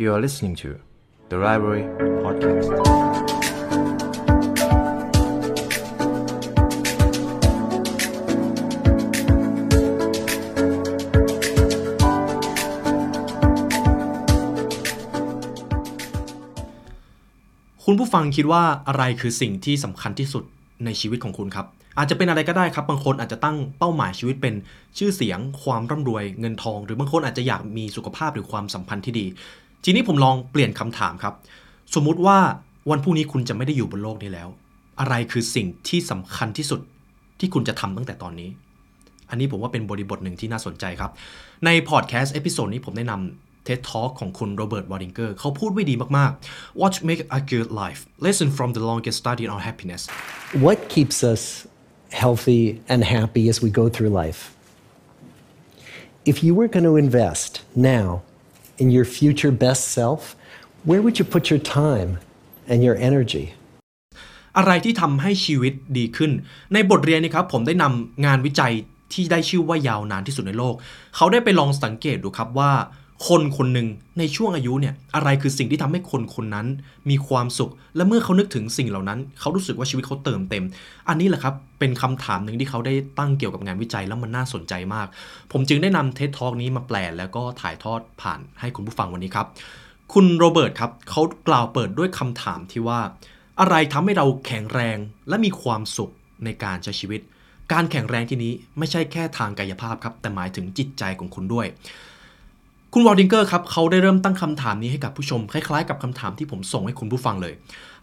You are listening to the Library Podcast. คุณผู้ฟังคิดว่าอะไรคือสิ่งที่สำคัญที่สุดในชีวิตของคุณครับ อาจจะเป็นอะไรก็ได้ครับ บางคนอาจจะตั้งเป้าหมายชีวิตเป็นชื่อเสียง ความร่ำรวยเงินทอง หรือบางคนอาจจะอยากมีสุขภาพหรือความสัมพันธ์ที่ดี ทีนี้ผมลองเปลี่ยนคำถามครับ สมมุติว่าวันพรุ่งนี้คุณจะไม่ได้อยู่บนโลกนี้แล้ว อะไรคือสิ่งที่สำคัญที่สุดที่คุณจะทำตั้งแต่ตอนนี้ อันนี้ผมว่าเป็นบริบทหนึ่งที่น่าสนใจครับ ในพอดแคสต์ episode นี้ผมได้นำ TED Talk ของคุณโรเบิร์ตวอลดิงเกอร์เขาพูดไว้ดีมากๆ What make a good life Lesson from the longest study on happiness What keeps us healthy and happy as we go through life? If you were going to invest now in your future best self, where would you put your time and your energy? อะไรที่ทำให้ชีวิตดีขึ้น ในบทเรียนนี้ครับผมได้นำงานวิจัยที่ได้ชื่อว่ายาวนานที่สุดในโลก เขาได้ไปลองสังเกตดูครับว่า คนคนหนึ่งในช่วงอายุเนี่ยอะไรคือสิ่งที่ทำให้คนคนนั้น มีความสุข และเมื่อเขานึกถึงสิ่งเหล่านั้น เขารู้สึกว่าชีวิตเขาเติมเต็ม อันนี้แหละครับเป็นคำถามหนึ่งที่เขาได้ตั้งเกี่ยวกับงานวิจัยแล้วมันน่าสนใจมาก ผมจึงได้นำเท็ดทอกนี้มาแปลแล้วก็ถ่ายทอดผ่านให้คุณผู้ฟังวันนี้ครับ คุณโรเบิร์ตครับเขากล่าวเปิดด้วยคำถามที่ว่า อะไรทำให้เราแข็งแรงและมีความสุขในการใช้ชีวิต การแข็งแรงที่นี้ไม่ใช่แค่ทางกายภาพครับแต่หมายถึงจิตใจของคุณด้วย คุณวอลดิงเกอร์ครับเขาได้เริ่มตั้งคำถามนี้ให้กับผู้ชม คล้ายๆ กับคำถามที่ผมส่งให้คุณผู้ฟังเลย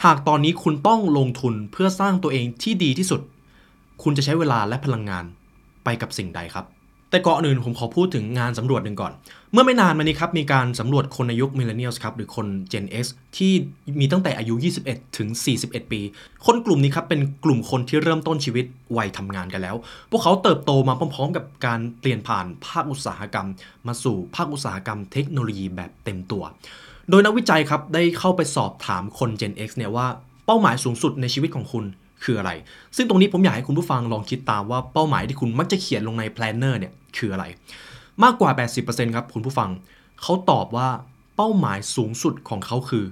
หากตอนนี้คุณต้องลงทุนเพื่อสร้างตัวเองที่ดีที่สุด คุณจะใช้เวลาและพลังงานไปกับสิ่งใดครับ แต่ก่อนอื่นผมขอพูดถึงงานสำรวจหนึ่งก่อน เมื่อไม่นานมานี้ครับ มีการสำรวจคนในยุคมิเลเนียลครับ หรือคน Gen X ที่มีตั้งแต่อายุ 21 ถึง 41 ปี คนกลุ่มนี้ครับเป็นกลุ่มคนที่เริ่มต้นชีวิตวัยทำงานกันแล้ว พวกเขาเติบโตมาพร้อมๆ กับการเปลี่ยนผ่านภาคอุตสาหกรรม มาสู่ภาคอุตสาหกรรมเทคโนโลยีแบบเต็มตัว โดยนักวิจัยครับได้เข้าไปสอบถามคน Gen X เนี่ยว่าเป้าหมายสูงสุดในชีวิตของคุณคืออะไร ซึ่งตรงนี้ผมอยากให้คุณผู้ฟังลองคิดตามว่าเป้าหมายที่คุณมักจะเขียนลงใน planner เนี่ย คืออะไร มากกว่า 80%ครับคุณผู้ฟังเขาตอบว่าเป้าหมายสูงสุดของเขาคือ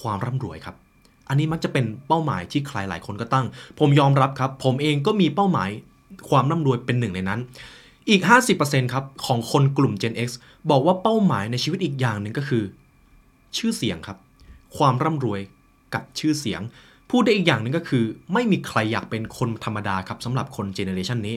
ความร่ำรวยครับ อันนี้มักจะเป็นเป้าหมายที่ใครหลายคนก็ตั้ง ผมยอมรับครับ ผมเองก็มีเป้าหมายความร่ำรวยเป็นหนึ่งในนั้น อีก 50%ครับของคนกลุ่ม Gen X บอกว่าเป้าหมายในชีวิตอีกอย่างหนึ่งก็คือ ชื่อเสียงครับ ความร่ำรวยกับชื่อเสียง พูดได้อีกอย่างหนึ่งก็คือ ไม่มีใครอยากเป็นคนธรรมดาครับสำหรับคนเจเนอเรชันนี้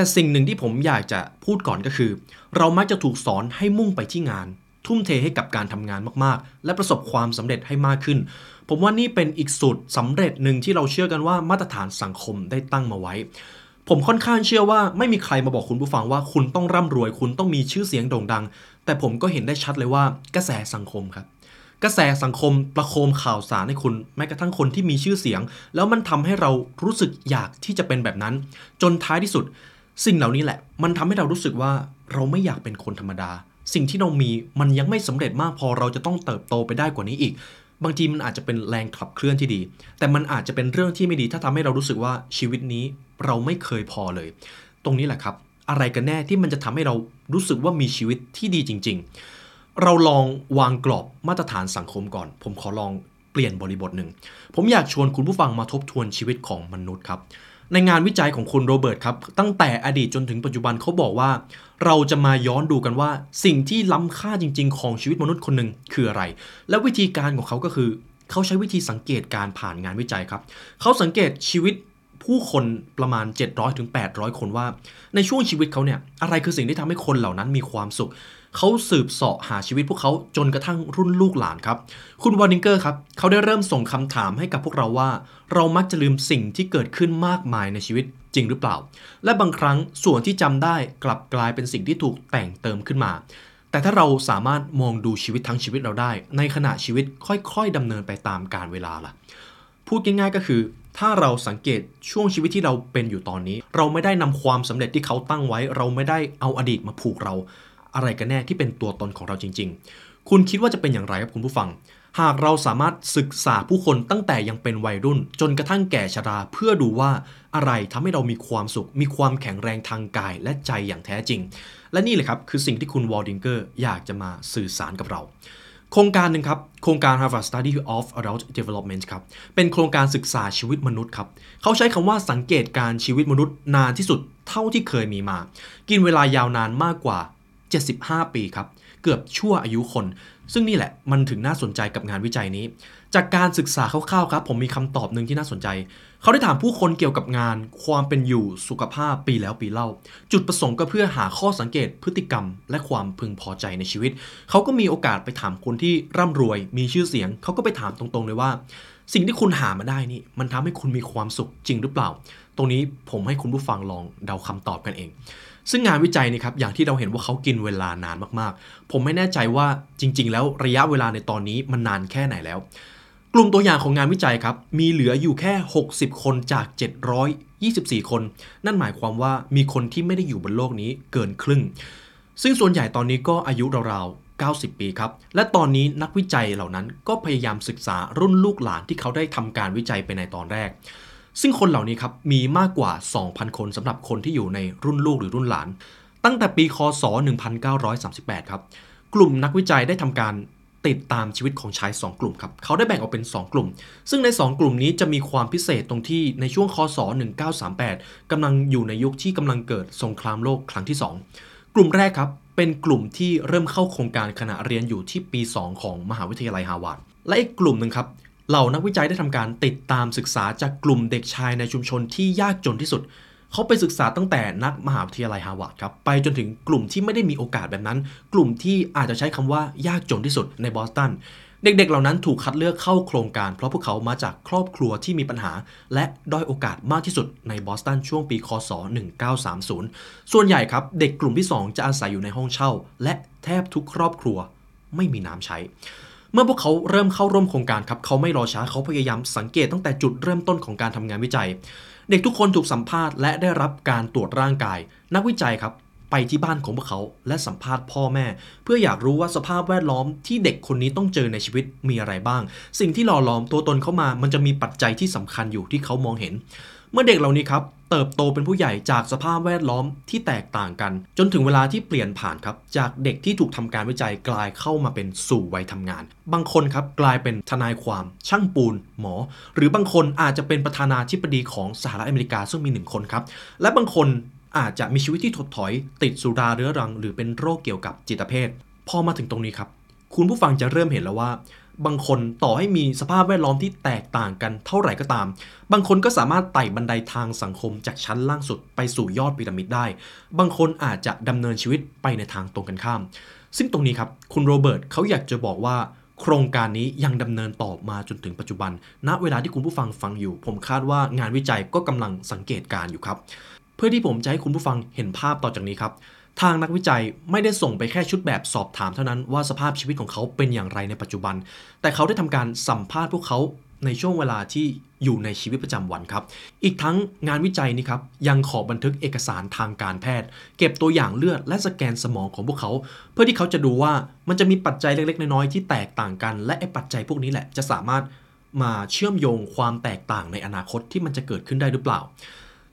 แต่สิ่งหนึ่งที่ผมอยากจะพูดก่อนก็คือ เรามักจะถูกสอนให้มุ่งไปที่งาน ทุ่มเทให้กับการทำงานมากๆ และประสบความสำเร็จให้มากขึ้น ผมว่านี่เป็นอีกสูตรสำเร็จหนึ่งที่เราเชื่อกันว่ามาตรฐานสังคมได้ตั้งมาไว้ ผมค่อนข้างเชื่อว่าไม่มีใครมาบอกคุณผู้ฟังว่าคุณต้องร่ำรวย คุณต้องมีชื่อเสียงโด่งดัง แต่ผมก็เห็นได้ชัดเลยว่ากระแสสังคมครับกระแสสังคมประโคมข่าวสารให้คุณแม้กระทั่งคนที่มีชื่อเสียง แล้วมันทำให้เรารู้สึกอยากที่จะเป็นแบบนั้น จนท้ายที่สุด สิ่งเหล่านี้แหละ มันทำให้เรารู้สึกว่าเราไม่อยากเป็นคนธรรมดา สิ่งที่เรามีมันยังไม่สำเร็จมากพอเราจะต้องเติบโตไปได้กว่านี้อีก บางทีมันอาจจะเป็นแรงขับเคลื่อนที่ดี แต่มันอาจจะเป็นเรื่องที่ไม่ดี ถ้าทำให้เรารู้สึกว่าชีวิตนี้เราไม่เคยพอเลย ตรงนี้แหละครับ อะไรกันแน่ที่มันจะทำให้เรารู้สึกว่ามีชีวิตที่ดีจริง ๆ เราลองวางกรอบมาตรฐานสังคมก่อน ผมขอลองเปลี่ยนบริบทหนึ่ง ผมอยากชวนคุณผู้ฟังมาทบทวนชีวิตของมนุษย์ครับ ในงานวิจัยของคุณโรเบิร์ตครับ ตั้งแต่อดีตจนถึงปัจจุบันเขาบอกว่า เราจะมาย้อนดูกันว่า สิ่งที่ล้ำค่าจริง ๆ ของชีวิตมนุษย์คนหนึ่งคืออะไร และวิธีการของเขาก็คือ เขาใช้วิธีสังเกตการผ่านงานวิจัยครับ เขาสังเกตชีวิตผู้คนประมาณ 700ถึง800 คนว่า ในช่วงชีวิตเขาเนี่ยอะไรคือสิ่งที่ทำให้คนเหล่านั้นมีความสุข เขาสืบเสาะหาชีวิตพวกเขาจนกระทั่งรุ่นลูกหลานครับ คุณวอร์ดิงเกอร์ครับเขาได้เริ่มส่งคำถามให้กับพวกเราว่า เรามักจะลืมสิ่งที่เกิดขึ้นมากมายในชีวิตจริงหรือเปล่า และบางครั้งส่วนที่จำได้กลับกลายเป็นสิ่งที่ถูกแต่งเติมขึ้นมา แต่ถ้าเราสามารถมองดูชีวิตทั้งชีวิตเราได้ ในขณะชีวิตค่อยๆดำเนินไปตามกาลเวลาล่ะ พูดง่ายๆก็คือถ้าเราสังเกตช่วงชีวิตที่เราเป็นอยู่ตอนนี้ เราไม่ได้นำความสำเร็จที่เขาตั้งไว้ เราไม่ได้เอาอดีตมาผูกเรา อะไรกันแน่ที่เป็นตัวตนของเราจริง ๆ คุณคิดว่าจะเป็นอย่างไรครับคุณผู้ฟัง หากเราสามารถศึกษาผู้คนตั้งแต่ยังเป็นวัยรุ่น จนกระทั่งแก่ชราเพื่อดูว่าอะไรทำให้เรามีความสุข มีความแข็งแรงทางกายและใจอย่างแท้จริง และนี่แหละครับคือสิ่งที่คุณวอลดิงเกอร์อยากจะมาสื่อสารกับเราโครงการหนึ่งครับ โครงการ Harvard Study of Adult Development ครับ เป็นโครงการศึกษาชีวิตมนุษย์ครับ เขาใช้คำว่าสังเกตการชีวิตมนุษย์นานที่สุดเท่าที่เคยมีมา กินเวลายาวนานมากกว่า 75 ปีครับ เกือบชั่วอายุคน ซึ่งนี่แหละมันถึงน่าสนใจกับงานวิจัยนี้ จากการศึกษาคร่าวๆครับ ผมมีคำตอบหนึ่งที่น่าสนใจ เขาได้ถามผู้คนเกี่ยวกับงาน ความเป็นอยู่สุขภาพปีแล้วปีเล่า จุดประสงค์ก็เพื่อหาข้อสังเกตพฤติกรรม และความพึงพอใจในชีวิต เขาก็มีโอกาสไปถามคนที่ร่ำรวย มีชื่อเสียง เขาก็ไปถามตรงๆเลยว่า สิ่งที่คุณหามาได้นี่ มันทำให้คุณมีความสุขจริงหรือเปล่า ตรงนี้ผมให้คุณผู้ฟังลองเดาคำตอบกันเอง ซึ่งงานวิจัยนี่ครับอย่างที่เราเห็นว่าเขากินเวลานานมากๆ ผมไม่แน่ใจว่าจริง ๆ แล้วระยะเวลาในตอนนี้มันนานแค่ไหนแล้ว กลุ่มตัวอย่างของงานวิจัยครับ มีเหลืออยู่แค่ 60 คนจาก 724 คน นั่นหมายความว่ามีคนที่ไม่ได้อยู่บนโลกนี้เกินครึ่ง ซึ่งส่วนใหญ่ตอนนี้ก็อายุราวๆ90 ปีครับ และตอนนี้นักวิจัยเหล่านั้นก็พยายามศึกษารุ่นลูกหลานที่เขาได้ทำการวิจัยไปในตอนแรก ซึ่งคนเหล่านี้ครับมีมากกว่า 2,000 คนสำหรับคนที่อยู่ในรุ่นลูกหรือรุ่นหลาน ตั้งแต่ปีคศ 1938 ครับกลุ่มนักวิจัยได้ทำการติดตามชีวิตของชาย 2 กลุ่มครับเขาได้แบ่งออกเป็น 2 กลุ่ม ซึ่งใน 2 กลุ่มนี้จะมีความพิเศษตรงที่ในช่วงค.ศ. 1938กำลังอยู่ในยุคที่กำลังเกิดสงครามโลกครั้งที่ 2 กลุ่มแรกครับเป็นกลุ่มที่เริ่มเข้าโครงการขณะเรียนอยู่ที่ปี 2 ของมหาวิทยาลัยฮาร์วาร์ดและอีกกลุ่มหนึ่งครับ เหล่านักวิจัยได้ทำการติดตามศึกษาจากกลุ่มเด็กชายในชุมชนที่ยากจนที่สุด เขาไปศึกษาตั้งแต่นักมหาวิทยาลัยฮาร์วาร์ดครับ ไปจนถึงกลุ่มที่ไม่ได้มีโอกาสแบบนั้น กลุ่มที่อาจจะใช้คำว่ายากจนที่สุดในบอสตัน เด็กๆเหล่านั้นถูกคัดเลือกเข้าโครงการ เพราะพวกเขามาจากครอบครัวที่มีปัญหา และด้อยโอกาสมากที่สุดในบอสตันช่วงปีคศ 1930 ส่วนใหญ่ครับเด็กกลุ่มที่ 2 จะอาศัยอยู่ในห้องเช่า และแทบทุกครอบครัวไม่มีน้ำใช้ เมื่อพวกเขาเริ่มเข้าร่วมโครงการครับเขาไม่รอช้าเขาพยายามสังเกตตั้งแต่จุดเริ่มต้นของการทำงานวิจัย เด็กทุกคนถูกสัมภาษณ์และได้รับการตรวจร่างกาย นักวิจัยครับไปที่บ้านของพวกเขาและสัมภาษณ์พ่อแม่ เพื่ออยากรู้ว่าสภาพแวดล้อมที่เด็กคนนี้ต้องเจอในชีวิตมีอะไรบ้าง สิ่งที่หล่อหลอมตัวตนเขามามันจะมีปัจจัยที่สำคัญอยู่ที่เขามองเห็น เมื่อเด็กเหล่านี้ครับ เติบโตเป็นผู้ใหญ่จากสภาพแวดล้อมที่แตกต่างกัน จนถึงเวลาที่เปลี่ยนผ่านครับ จากเด็กที่ถูกทำการวิจัยกลายเข้ามาเป็นสู่วัยทำงาน บางคนครับกลายเป็นทนายความช่างปูน หมอ หรือบางคนอาจจะเป็นประธานาธิบดีของสหรัฐอเมริกาซึ่งมีหนึ่งคนครับ และบางคนอาจจะมีชีวิตที่ถดถอย ติดสุราเรื้อรัง หรือเป็นโรคเกี่ยวกับจิตเภทพอมาถึงตรงนี้ครับ คุณผู้ฟังจะเริ่มเห็นแล้วว่า บางคนต่อให้มีสภาพแวดล้อมที่แตกต่างกันเท่าไหร่ก็ตาม บางคนก็สามารถไต่บันไดทางสังคมจากชั้นล่างสุดไปสู่ยอดพีระมิดได้ บางคนอาจจะดำเนินชีวิตไปในทางตรงกันข้าม ซึ่งตรงนี้ครับคุณโรเบิร์ตเขาอยากจะบอกว่าโครงการนี้ยังดำเนินต่อมาจนถึงปัจจุบัน ณ เวลาที่คุณผู้ฟังฟังอยู่ ผมคาดว่างานวิจัยก็กำลังสังเกตการ์อยู่ครับ เพื่อที่ผมจะให้คุณผู้ฟังเห็นภาพต่อจากนี้ครับ ทางนักวิจัยไม่ได้ส่งไปแค่ชุดแบบสอบถามเท่านั้นว่าสภาพชีวิตของเขาเป็นอย่างไรในปัจจุบัน แต่เขาได้ทำการสัมภาษณ์พวกเขาในช่วงเวลาที่อยู่ในชีวิตประจำวันครับ อีกทั้งงานวิจัยนี้ครับยังขอบันทึกเอกสารทางการแพทย์ เก็บตัวอย่างเลือดและสแกนสมองของพวกเขา เพื่อที่เขาจะดูว่ามันจะมีปัจจัยเล็กๆน้อยๆที่แตกต่างกัน และไอ้ปัจจัยพวกนี้แหละจะสามารถมาเชื่อมโยงความแตกต่างในอนาคตที่มันจะเกิดขึ้นได้หรือเปล่า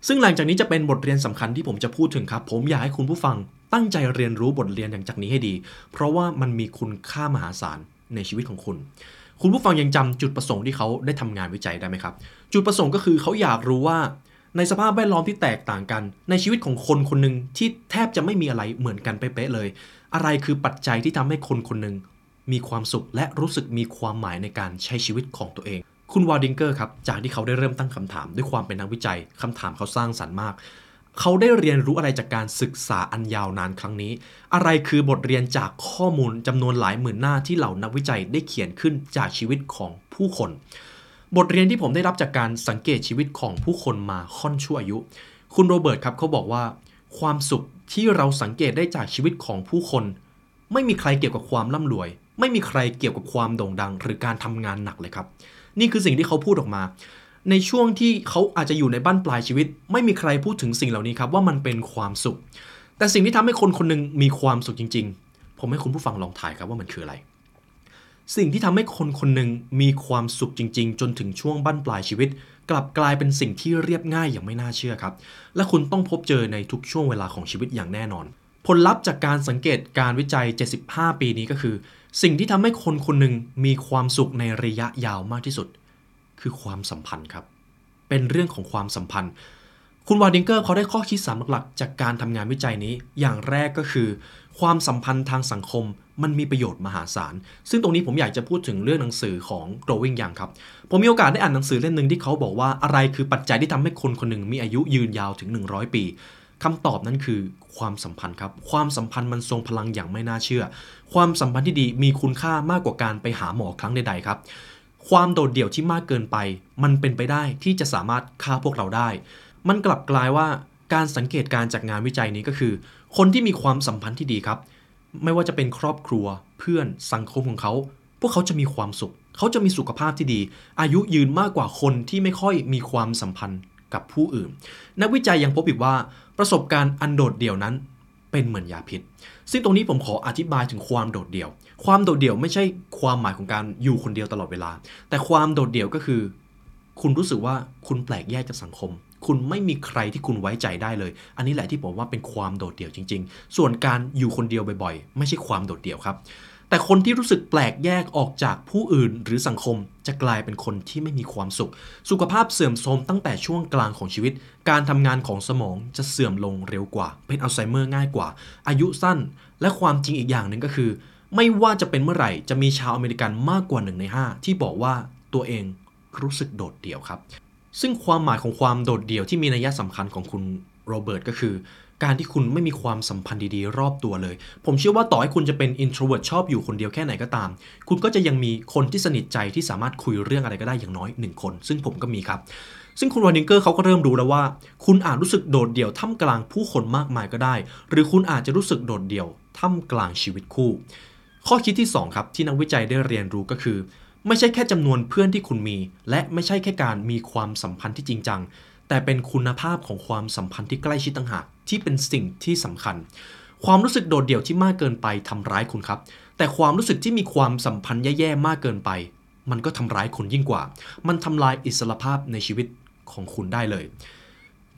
ซึ่งหลังจากนี้จะเป็นบทเรียนสำคัญที่ผมจะพูดถึงครับ ผมอยากให้คุณผู้ฟังตั้งใจเรียนรู้บทเรียนอย่างจากนี้ให้ดี เพราะว่ามันมีคุณค่ามหาศาลในชีวิตของคุณ คุณผู้ฟังยังจำจุดประสงค์ที่เขาได้ทำงานวิจัยได้ไหมครับ จุดประสงค์ก็คือเขาอยากรู้ว่า ในสภาพแวดล้อมที่แตกต่างกัน ในชีวิตของคนคนหนึ่งที่แทบจะไม่มีอะไรเหมือนกันเป๊ะเลย อะไรคือปัจจัยที่ทำให้คนคนหนึ่งมีความสุขและรู้สึกมีความหมายในการใช้ชีวิตของตัวเอง คุณวาดิงเกอร์ครับ จากที่เขาได้เริ่มตั้งคำถามด้วยความเป็นนักวิจัยคำถามเขาสร้างสรรค์มาก เขาได้เรียนรู้อะไรจากการศึกษาอันยาวนานครั้งนี้ อะไรคือบทเรียนจากข้อมูลจำนวนหลายหมื่นหน้าที่เหล่านักวิจัยได้เขียนขึ้นจากชีวิตของผู้คน บทเรียนที่ผมได้รับจากการสังเกตชีวิตของผู้คนมาค่อนชั่วอายุ คุณโรเบิร์ตครับเขาบอกว่า ความสุขที่เราสังเกตได้จากชีวิตของผู้คน ไม่มีใครเกี่ยวกับความร่ำรวย ไม่มีใครเกี่ยวกับความโด่งดัง หรือการทำงานหนักเลยครับ นี่คือสิ่งที่เขาพูดออกมา ในช่วงที่เขาอาจจะอยู่ในบ้านปลายชีวิต ไม่มีใครพูดถึงสิ่งเหล่านี้ครับว่ามันเป็นความสุข แต่สิ่งที่ทำให้คนคนหนึ่งมีความสุขจริง ๆ ผมให้คุณผู้ฟังลองถ่ายครับว่ามันคืออะไร สิ่งที่ทำให้คนคนหนึ่งมีความสุขจริง ๆ จนถึงช่วงบั้นปลายชีวิต กลับกลายเป็นสิ่งที่เรียบง่ายอย่างไม่น่าเชื่อครับ และคุณต้องพบเจอในทุกช่วงเวลาของชีวิตอย่างแน่นอน ผลลัพธ์จากการสังเกตการวิจัย 75 ปีนี้ก็คือ สิ่งที่ทำให้คนคนหนึ่งมีความสุขในระยะยาวมากที่สุด คือความสัมพันธ์ครับ เป็นเรื่องของความสัมพันธ์ คุณวาดิงเกอร์เขาได้ข้อคิดสามหลักจากการทำงานวิจัยนี้ อย่างแรกก็คือ ความสัมพันธ์ทางสังคมมันมีประโยชน์มหาศาล ซึ่งตรงนี้ผมอยากจะพูดถึงเรื่องหนังสือของ Growing Young ครับ ผมมีโอกาสได้อ่านหนังสือเล่มหนึ่งที่เขาบอกว่าอะไรคือปัจจัยที่ทำให้คนคนหนึ่งมีอายุยืนยาวถึง 100 ปี คำตอบนั้นคือความสัมพันธ์ครับ ความสัมพันธ์มันทรงพลังอย่างไม่น่าเชื่อ ความสัมพันธ์ที่ดีมีคุณค่ามากกว่าการไปหาหมอครั้งใดๆครับ ความโดดเดี่ยวที่มากเกินไป มันเป็นไปได้ที่จะสามารถฆ่าพวกเราได้ มันกลับกลายว่าการสังเกตการจากงานวิจัยนี้ก็คือ คนที่มีความสัมพันธ์ที่ดีครับ ไม่ว่าจะเป็นครอบครัว เพื่อนสังคมของเขา พวกเขาจะมีความสุข เขาจะมีสุขภาพที่ดี อายุยืนมากกว่าคนที่ไม่ค่อยมีความสัมพันธ์ กับผู้อื่น นักวิจัยยังพบอีกว่าประสบการณ์อันโดดเดี่ยวนั้นเป็นเหมือนยาพิษ ซึ่งตรงนี้ผมขออธิบายถึงความโดดเดี่ยว ความโดดเดี่ยวไม่ใช่ความหมายของการอยู่คนเดียวตลอดเวลา แต่ความโดดเดี่ยวก็คือ คุณรู้สึกว่าคุณแปลกแยกจากสังคม คุณไม่มีใครที่คุณไว้ใจได้เลย อันนี้แหละที่ผมว่าเป็นความโดดเดี่ยวจริง ๆ ส่วนการอยู่คนเดียวบ่อยๆ ไม่ใช่ความโดดเดี่ยวครับ แต่คนที่รู้สึกแปลกแยกออกจากผู้อื่นหรือสังคมจะกลายเป็นคนที่ไม่มีความสุข สุขภาพเสื่อมโทรมตั้งแต่ช่วงกลางของชีวิต การทำงานของสมองจะเสื่อมลงเร็วกว่า เป็นอัลไซเมอร์ง่ายกว่า อายุสั้น และความจริงอีกอย่างหนึ่งก็คือ ไม่ว่าจะเป็นเมื่อไหร่จะมีชาวอเมริกันมากกว่าหนึ่งใน 5 ที่บอกว่าตัวเองรู้สึกโดดเดี่ยวครับ ซึ่งความหมายของความโดดเดี่ยวที่มีนัยสำคัญของคุณโรเบิร์ตก็คือ การที่คุณไม่มีความสัมพันธ์ดีๆ รอบตัวเลย ผมเชื่อว่าต่อให้คุณจะเป็น introvert ชอบอยู่คนเดียวแค่ไหนก็ตาม คุณก็จะยังมีคนที่สนิทใจที่สามารถคุยเรื่องอะไรก็ได้อย่างน้อยหนึ่งคน ซึ่งผมก็มีครับ ซึ่งคุณวานิงเกอร์เขาก็เริ่มรู้แล้วว่า คุณอาจรู้สึกโดดเดี่ยวท่ามกลางผู้คนมากมายก็ได้ หรือคุณอาจจะรู้สึกโดดเดี่ยวท่ามกลางชีวิตคู่ ข้อคิดที่ 2 ครับที่นักวิจัยได้เรียนรู้ก็คือ ไม่ใช่แค่จำนวนเพื่อนที่คุณมี และไม่ใช่แค่การมีความสัมพันธ์ที่จริงจังแต่เป็นคุณภาพของความสัมพันธ์ที่ใกล้ชิดต่างหาก ที่เป็นสิ่งที่สำคัญ ความรู้สึกโดดเดี่ยวที่มากเกินไปทำร้ายคุณครับ แต่ความรู้สึกที่มีความสัมพันธ์แย่ๆมากเกินไป มันก็ทำร้ายคุณยิ่งกว่า มันทำลายอิสรภาพในชีวิตของคุณได้เลย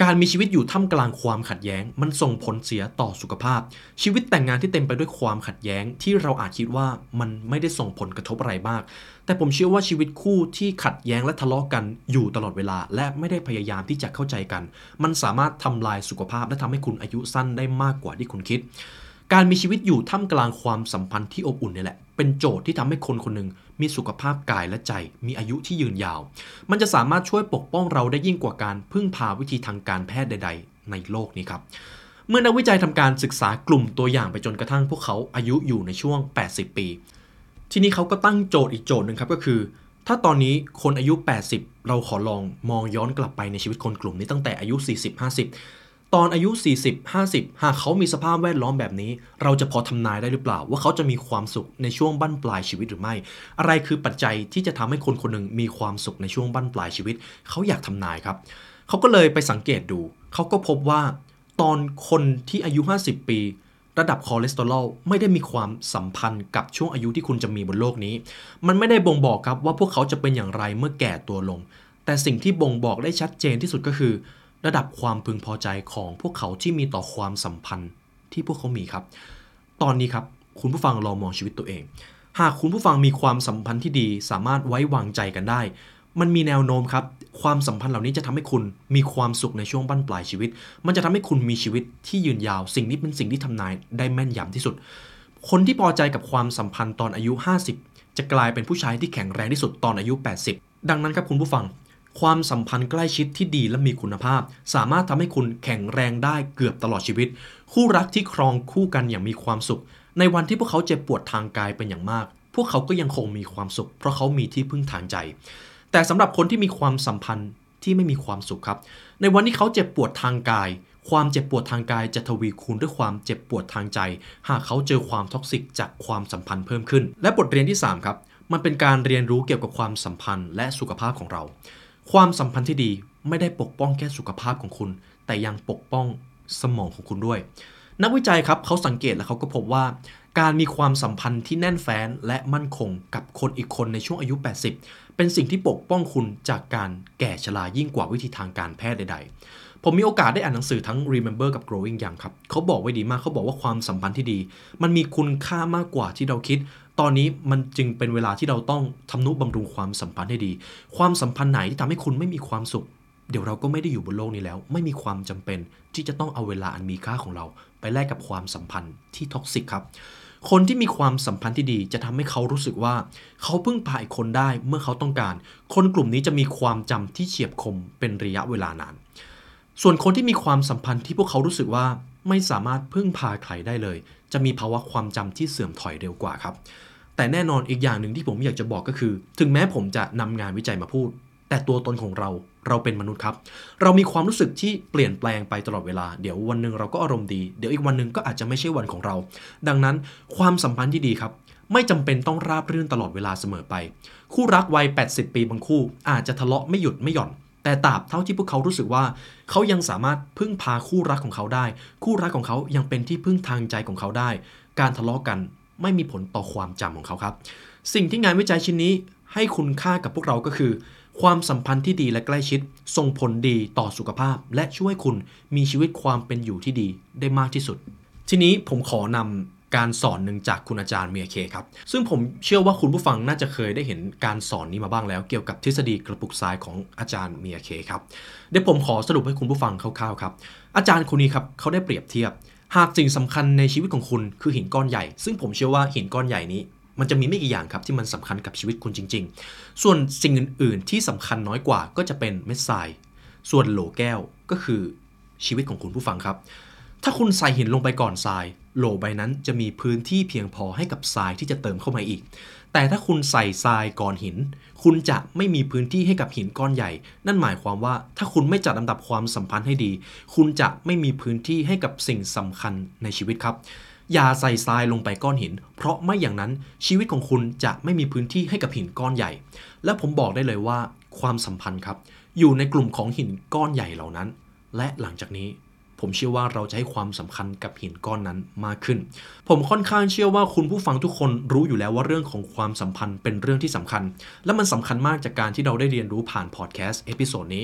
การมีชีวิตอยู่ท่ามกลางความขัดแย้ง มันส่งผลเสียต่อสุขภาพ ชีวิตแต่งงานที่เต็มไปด้วยความขัดแย้ง ที่เราอาจคิดว่ามันไม่ได้ส่งผลกระทบอะไรมาก แต่ผมเชื่อว่าชีวิตคู่ที่ขัดแย้งและทะเลาะกันอยู่ตลอดเวลา และไม่ได้พยายามที่จะเข้าใจกัน มันสามารถทำลายสุขภาพ และทำให้คุณอายุสั้นได้มากกว่าที่คุณคิด การมีชีวิตอยู่ท่ามกลางความสัมพันธ์ที่อบอุ่นนี่แหละ เป็นโจทย์ที่ทำให้คนคนหนึ่ง มีสุขภาพกายและใจ มีอายุที่ยืนยาว มันจะสามารถช่วยปกป้องเราได้ยิ่งกว่าการพึ่งพาวิธีทางการแพทย์ใด ๆ ในโลกนี้ครับเมื่อนักวิจัยทำการศึกษากลุ่มตัวอย่างไปจนกระทั่งพวกเขาอายุอยู่ในช่วง 80 ปี ทีนี้เขาก็ตั้งโจทย์อีกโจทย์หนึ่งครับก็คือ ถ้าตอนนี้คนอายุ 80 เราขอลองมองย้อนกลับไปในชีวิตคนกลุ่มนี้ตั้งแต่อายุ 40-50 ตอนอายุ 40-50 หากเขามีสภาพแวดล้อมแบบนี้ เราจะพอทำนายได้หรือเปล่า ว่าเขาจะมีความสุขในช่วงบั้นปลายชีวิตหรือไม่ อะไรคือปัจจัยที่จะทำให้คนคนหนึ่งมีความสุขในช่วงบั้นปลายชีวิต เขาอยากทำนายครับ เขาก็เลยไปสังเกตดู เขาก็พบว่า ตอนคนที่อายุ 50 ปี ระดับคอเลสเตอรอลไม่ได้มีความสัมพันธ์กับช่วงอายุที่คุณจะมีบนโลกนี้ มันไม่ได้บ่งบอกครับว่าพวกเขาจะเป็นอย่างไรเมื่อแก่ตัวลง แต่สิ่งที่บ่งบอกได้ชัดเจนที่สุดก็คือ ระดับความพึงพอใจของพวกเขาที่มีต่อความสัมพันธ์ที่พวกเขามีครับ ตอนนี้ครับคุณผู้ฟังลองมองชีวิตตัวเอง หากคุณผู้ฟังมีความสัมพันธ์ที่ดีสามารถไว้วางใจกันได้ มันมีแนวโน้มครับ ความสัมพันธ์เหล่านี้จะทำให้คุณมีความสุขในช่วงบั้นปลายชีวิต มันจะทำให้คุณมีชีวิตที่ยืนยาว สิ่งนี้เป็นสิ่งที่ทำนายได้แม่นยำที่สุด คนที่พอใจกับความสัมพันธ์ตอนอายุ 50 จะกลายเป็นผู้ชายที่แข็งแรงที่สุดตอนอายุ 80 ดังนั้นครับคุณผู้ฟัง ความสัมพันธ์ใกล้ชิดที่ดีและมีคุณภาพ สามารถทำให้คุณแข็งแรงได้เกือบตลอดชีวิต คู่รักที่ครองคู่กันอย่างมีความสุข ในวันที่พวกเขาเจ็บปวดทางกายเป็นอย่างมาก พวกเขาก็ยังคงมีความสุข เพราะเขามีที่พึ่งทางใจ แต่สำหรับคนที่มีความสัมพันธ์ที่ไม่มีความสุขครับ ในวันที่เขาเจ็บปวดทางกาย ความเจ็บปวดทางกายจะทวีคูณด้วยความเจ็บปวดทางใจ หากเขาเจอความท็อกซิกจากความสัมพันธ์เพิ่มขึ้น และบทเรียนที่ 3 ครับ มันเป็นการเรียนรู้เกี่ยวกับความสัมพันธ์และสุขภาพของเรา ความสัมพันธ์ที่ดีไม่ได้ปกป้องแค่สุขภาพของคุณ แต่ยังปกป้องสมองของคุณด้วย นักวิจัยครับเขาสังเกตและเขาก็พบว่า การมีความสัมพันธ์ที่แน่นแฟ้นและมั่นคงกับคนอีกคนในช่วงอายุ 80 เป็นสิ่งที่ปกป้องคุณจากการแก่ชรายิ่งกว่าวิธีทางการแพทย์ใด ๆ ผมมีโอกาสได้อ่านหนังสือทั้ง Remember กับ Growing Young ครับเขาบอกไว้ดีมากเขาบอกว่าความสัมพันธ์ที่ดี มันมีคุณค่ามากกว่าที่เราคิด ตอนนี้มันจึงเป็นเวลาที่เราต้องทำนุบำรุงความสัมพันธ์ให้ดี ความสัมพันธ์ไหนที่ทำให้คุณไม่มีความสุข เดี๋ยวเราก็ไม่ได้อยู่บนโลกนี้แล้ว ไม่มีความจำเป็นที่จะต้องเอาเวลาอันมีค่าของเรา ไปแลกกับความสัมพันธ์ที่ท็อกซิกครับ คนที่มีความสัมพันธ์ที่ดีจะทำให้เขารู้สึกว่า เขาพึ่งพาอีกคนได้เมื่อเขาต้องการ คนกลุ่มนี้จะมีความจำที่เฉียบคมเป็นระยะเวลานาน ส่วนคนที่มีความสัมพันธ์ที่พวกเขารู้สึกว่าไม่สามารถพึ่งพาใครได้เลย จะมีภาวะความจำที่เสื่อมถอยเร็วกว่าครับ แต่แน่นอนอีกอย่างหนึ่งที่ผมอยากจะบอกก็คือ ถึงแม้ผมจะนำงานวิจัยมาพูด แต่ตัวตนของเราเราเป็นมนุษย์ครับ เรามีความรู้สึกที่เปลี่ยนแปลงไปตลอดเวลา เดี๋ยววันหนึ่งเราก็อารมณ์ดี เดี๋ยวอีกวันหนึ่งก็อาจจะไม่ใช่วันของเรา ดังนั้นความสัมพันธ์ที่ดีครับ ไม่จำเป็นต้องราบรื่นตลอดเวลาเสมอไป คู่รักวัย 80 ปีบางคู่ อาจจะทะเลาะไม่หยุดไม่หย่อน แต่ตราบเท่าที่พวกเขารู้สึกว่า เขายังสามารถพึ่งพาคู่รักของเขาได้ คู่รักของเขายังเป็นที่พึ่งทางใจของเขาได้ การทะเลาะกัน ไม่มีผลต่อความจำของเขาครับ สิ่งที่งานวิจัยชิ้นนี้ให้คุณค่ากับพวกเราก็คือ ความสัมพันธ์ที่ดีและใกล้ชิด ส่งผลดีต่อสุขภาพ และช่วยคุณมีชีวิตความเป็นอยู่ที่ดีได้มากที่สุด ทีนี้ผมขอนำการสอนหนึ่งจากคุณอาจารย์เมียเคครับ ซึ่งผมเชื่อว่าคุณผู้ฟังน่าจะเคยได้เห็นการสอนนี้มาบ้างแล้ว เกี่ยวกับทฤษฎีกระปุกทรายของอาจารย์เมียเคครับ เดี๋ยวผมขอสรุปให้คุณผู้ฟังคร่าวๆครับ อาจารย์คนนี้ครับเขาได้เปรียบเทียบ หากสิ่งสำคัญในชีวิตของคุณคือหินก้อนใหญ่ ซึ่งผมเชื่อว่าหินก้อนใหญ่นี้ มันจะมีไม่กี่อย่างครับที่มันสำคัญกับชีวิตคุณจริง ๆ ส่วนสิ่งอื่น ๆ ที่สำคัญน้อยกว่าก็จะเป็นเม็ดทราย ส่วนโหลแก้วก็คือชีวิตของคุณผู้ฟังครับ ถ้าคุณใส่หินลงไปก่อนทราย โหลใบนั้นจะมีพื้นที่เพียงพอให้กับทรายที่จะเติมเข้ามาอีก แต่ถ้าคุณใส่ทรายก่อนหิน คุณจะไม่มีพื้นที่ให้กับหินก้อนใหญ่ นั่นหมายความว่าถ้าคุณไม่จัดลำดับความสัมพันธ์ให้ดี คุณจะไม่มีพื้นที่ให้กับสิ่งสำคัญในชีวิตครับ อย่าใส่ทรายลงไปก้อนหิน เพราะไม่อย่างนั้นชีวิตของคุณจะไม่มีพื้นที่ให้กับหินก้อนใหญ่ และผมบอกได้เลยว่าความสัมพันธ์ครับ อยู่ในกลุ่มของหินก้อนใหญ่เหล่านั้น และหลังจากนี้ ผมเชื่อว่าเราจะให้ความสำคัญกับหินก้อนนั้นมากขึ้น ผมค่อนข้างเชื่อว่าคุณผู้ฟังทุกคนรู้อยู่แล้วว่าเรื่องของความสัมพันธ์เป็นเรื่องที่สำคัญ และมันสำคัญมากจากการที่เราได้เรียนรู้ผ่านพอดแคสต์ episode นี้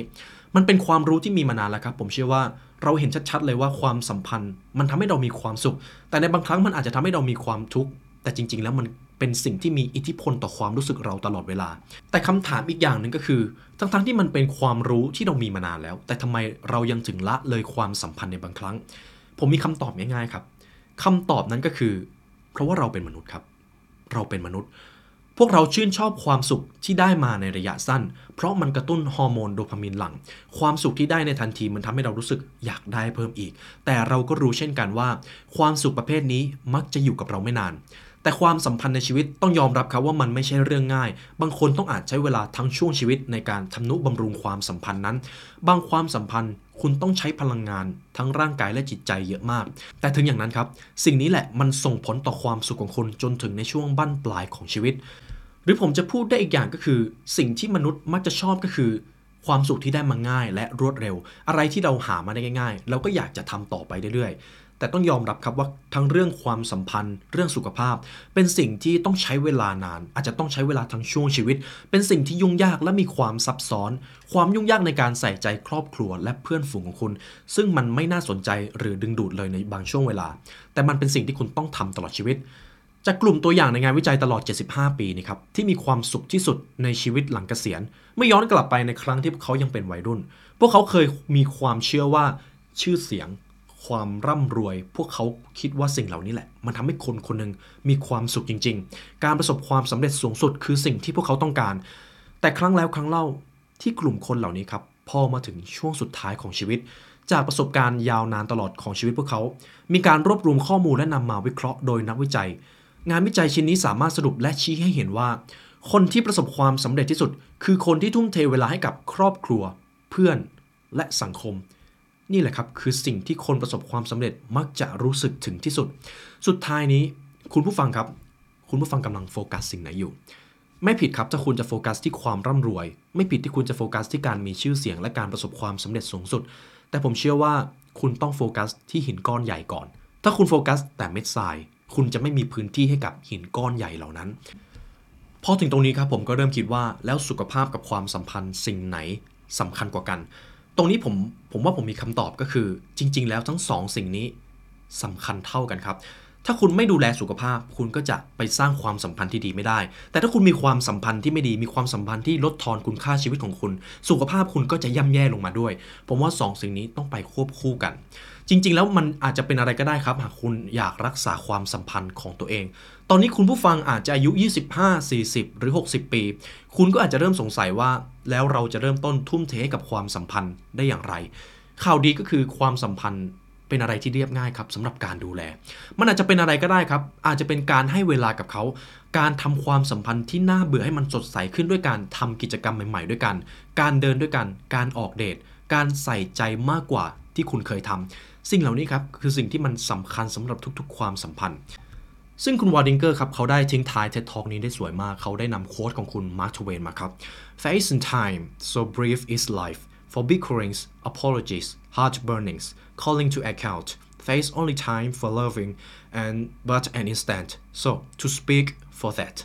มันเป็นความรู้ที่มีมานานแล้วครับ ผมเชื่อว่าเราเห็นชัดๆเลยว่าความสัมพันธ์ มันทำให้เรามีความสุข แต่ในบางครั้งมันอาจจะทำให้เรามีความทุกข์แต่จริง ๆ แล้วมัน เป็นสิ่งที่มีอิทธิพลต่อความรู้สึกเราตลอดเวลา แต่คำถามอีกอย่างหนึ่งก็คือ ทั้งๆที่มันเป็นความรู้ที่เรามีมานานแล้ว แต่ทำไมเรายังถึงละเลยความสัมพันธ์ในบางครั้ง ผมมีคำตอบง่ายๆครับคำตอบนั้นก็คือ เพราะว่าเราเป็นมนุษย์ครับ เราเป็นมนุษย์ พวกเราชื่นชอบความสุขที่ได้มาในระยะสั้น เพราะมันกระตุ้นฮอร์โมนโดพามีนหลั่ง ความสุขที่ได้ในทันทีมันทำให้เรารู้สึกอยากได้เพิ่มอีก แต่เราก็รู้เช่นกันว่า ความสุขประเภทนี้มักจะอยู่กับเราไม่นาน แต่ความสัมพันธ์ในชีวิตต้องยอมรับครับว่ามันไม่ใช่เรื่องง่าย บางคนต้องอาจใช้เวลาทั้งช่วงชีวิตในการทำนุบำรุงความสัมพันธ์นั้น บางความสัมพันธ์คุณต้องใช้พลังงานทั้งร่างกายและจิตใจเยอะมาก แต่ถึงอย่างนั้นครับ สิ่งนี้แหละมันส่งผลต่อความสุขของคุณจนถึงในช่วงบั้นปลายของชีวิต หรือผมจะพูดได้อีกอย่างก็คือ สิ่งที่มนุษย์มักจะชอบก็คือ ความสุขที่ได้มาง่ายและรวดเร็ว อะไรที่เราหามาได้ง่าย ๆ เราก็อยากจะทำต่อไปเรื่อยๆ แต่ต้องยอมรับครับว่าทั้งเรื่องความสัมพันธ์ เรื่องสุขภาพ เป็นสิ่งที่ต้องใช้เวลานาน อาจจะต้องใช้เวลาทั้งช่วงชีวิต เป็นสิ่งที่ยุ่งยากและมีความซับซ้อน ความยุ่งยากในการใส่ใจครอบครัวและเพื่อนฝูงของคุณ ซึ่งมันไม่น่าสนใจหรือดึงดูดเลยในบางช่วงเวลา แต่มันเป็นสิ่งที่คุณต้องทำตลอดชีวิตจากกลุ่มตัวอย่างในงานวิจัยตลอด 75 ปีนี่ครับที่มีความสุขที่สุดในชีวิตหลังเกษียณ เมื่อย้อนกลับไปในครั้งที่เขายังเป็นวัยรุ่น พวกเขาเคยมีความเชื่อว่าชื่อเสียง ความร่ำรวย พวกเขาคิดว่าสิ่งเหล่านี้แหละ มันทำให้คนคนหนึ่งมีความสุขจริง ๆ การประสบความสำเร็จสูงสุดคือสิ่งที่พวกเขาต้องการ แต่ครั้งแล้วครั้งเล่าที่กลุ่มคนเหล่านี้ครับพอมาถึงช่วงสุดท้ายของชีวิต จากประสบการณ์ยาวนานตลอดของชีวิตพวกเขา มีการรวบรวมข้อมูลและนำมาวิเคราะห์โดยนักวิจัย งานวิจัยชิ้นนี้สามารถสรุปและชี้ให้เห็นว่า คนที่ประสบความสำเร็จที่สุด คือคนที่ทุ่มเทเวลาให้กับครอบครัว เพื่อนและสังคม นี่แหละครับคือสิ่งที่คนประสบความสำเร็จมักจะรู้สึกถึงที่สุด สุดท้ายนี้คุณผู้ฟังครับ คุณผู้ฟังกำลังโฟกัสสิ่งไหนอยู่ ไม่ผิดครับถ้าคุณจะโฟกัสที่ความร่ำรวย ไม่ผิดที่คุณจะโฟกัสที่การมีชื่อเสียงและการประสบความสำเร็จสูงสุด แต่ผมเชื่อว่าคุณต้องโฟกัสที่หินก้อนใหญ่ก่อน ถ้าคุณโฟกัสแต่เม็ดทราย คุณจะไม่มีพื้นที่ให้กับหินก้อนใหญ่เหล่านั้นพอถึงตรงนี้ครับผมก็เริ่มคิดว่าแล้วสุขภาพกับความสัมพันธ์สิ่งไหนสำคัญกว่ากัน ตรงนี้ผมผมว่าผมมีคำตอบก็คือจริง ๆ แล้วทั้งสองสิ่งนี้สำคัญเท่ากันครับ ถ้าคุณไม่ดูแลสุขภาพ คุณก็จะไปสร้างความสัมพันธ์ที่ดีไม่ได้ แต่ถ้าคุณมีความสัมพันธ์ที่ไม่ดี มีความสัมพันธ์ที่ลดทอนคุณค่าชีวิตของคุณ สุขภาพคุณก็จะย่ำแย่ลงมาด้วย ผมว่าสองสิ่งนี้ต้องไปควบคู่กัน จริง ๆ แล้วมันอาจจะเป็นอะไรก็ได้ครับหากคุณอยากรักษาความสัมพันธ์ของตัวเอง ตอนนี้คุณผู้ฟังอาจจะอายุ 25 40 หรือ 60 ปี คุณก็อาจจะเริ่มสงสัยว่า แล้วเราจะเริ่มต้นทุ่มเทให้กับความสัมพันธ์ได้อย่างไร ข่าวดีก็คือความสัมพันธ์ เป็นอะไรที่เรียบง่ายครับสำหรับการดูแล มันอาจจะเป็นอะไรก็ได้ครับ อาจจะเป็นการให้เวลากับเขา การทำความสัมพันธ์ที่น่าเบื่อให้มันสดใสขึ้นด้วยการทำกิจกรรมใหม่ ๆ ด้วยกัน การเดินด้วยกัน การออกเดท การใส่ใจมากกว่าที่คุณเคยทำสิ่งเหล่านี้ครับคือสิ่งที่มันสำคัญสำหรับทุก ๆ ความสัมพันธ์ซึ่งคุณวอลดิงเกอร์ครับเขาได้ทิ้งท้าย TED Talk นี้ได้สวยมาก เขาได้นำ quote ของคุณมาร์ t ทเวนมาครับ Face in time so brief is life for bickerings apologies heartburnings calling to account face only time for loving and but an instant so to speak for that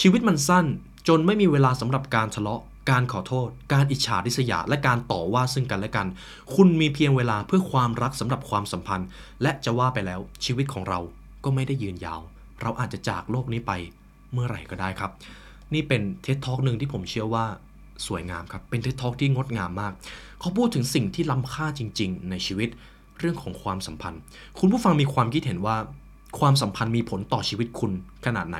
ชีวิตมันสั้นจนไม่มีเวลาสำหรับการทะเลาะ การขอโทษ การอิจฉาริษยา และการต่อว่าซึ่งกันและกัน คุณมีเพียงเวลาเพื่อความรักสำหรับความสัมพันธ์ และจะว่าไปแล้วชีวิตของเราก็ไม่ได้ยืนยาว เราอาจจะจากโลกนี้ไปเมื่อไหร่ก็ได้ครับ นี่เป็นเท d ท a l k หนึ่งที่ผมเชื่อว่า สวยงามครับ เป็นเท d ท a l k ที่งดงามมาก เขาพูดถึงสิ่งที่ล้ำค่าจริง ๆ ในชีวิตเรื่องของความสัมพันธ์ คุณผู้ฟังมีความคิดเห็นว่าความสัมพันธ์มีผลต่อชีวิตคุณขนาดไหน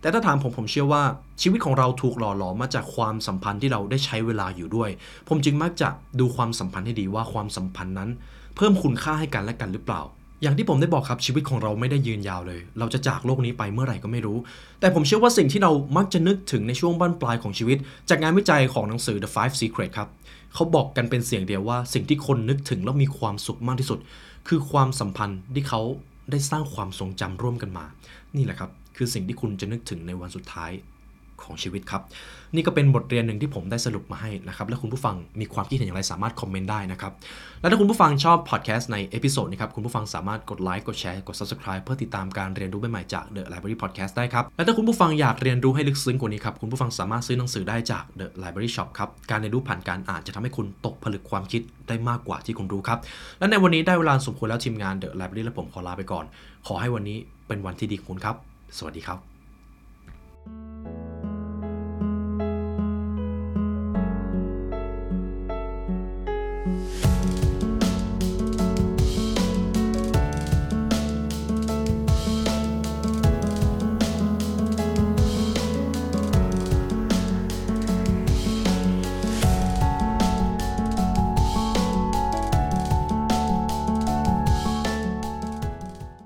แต่ถ้าถามผมผมเชื่อว่าชีวิตของเราถูกหล่อหลอมมาจากความสัมพันธ์ที่เราได้ใช้เวลาอยู่ด้วย ผมจึงมักจะดูความสัมพันธ์ให้ดีว่าความสัมพันธ์นั้น เพิ่มคุณค่าให้กันและกันหรือเปล่า อย่างที่ผมได้บอกครับชีวิตของเราไม่ได้ยืนยาวเลย เราจะจากโลกนี้ไปเมื่อไหร่ก็ไม่รู้ แต่ผมเชื่อว่าสิ่งที่เรามักจะนึกถึงในช่วงบั้นปลายของชีวิต จากงานวิจัยของหนังสือ The Five Secret ครับเขาบอกกันเป็นเสียงเดียวว่า สิ่งที่คนนึกถึงแล้วมีความสุขมากที่สุด คือความสัมพันธ์ที่เขาได้สร้างความทรงจำร่วมกันมา นี่แหละครับ คือสิ่งที่คุณจะนึกถึงในวันสุดท้าย ของชีวิตครับ นี่ก็เป็นบทเรียนหนึ่งที่ผมได้สรุปมาให้นะครับ และคุณผู้ฟังมีความคิดเห็นอย่างไรสามารถคอมเมนต์ได้นะครับ และถ้าคุณผู้ฟังชอบพอดแคสต์ใน episode นี้ครับ คุณผู้ฟังสามารถกดไลค์กดแชร์กด subscribe เพื่อติดตามการเรียนรู้ใหม่ๆจาก The Library Podcast ได้ครับ และถ้าคุณผู้ฟังอยากเรียนรู้ให้ลึกซึ้งกว่านี้ครับคุณผู้ฟังสามารถซื้อหนังสือได้จาก The Library Shop ครับการเรียนรู้ผ่านการอ่านจะทำให้คุณตกผลึกความคิดได้มากกว่าที่คุณรู้ครับและในวันนี้ได้เวลาสมควรแล้วทีมงาน The Library และผมขอลาไปก่อน ขอให้วันนี้เป็นวันที่ดีของคุณครับ สวัสดีครับ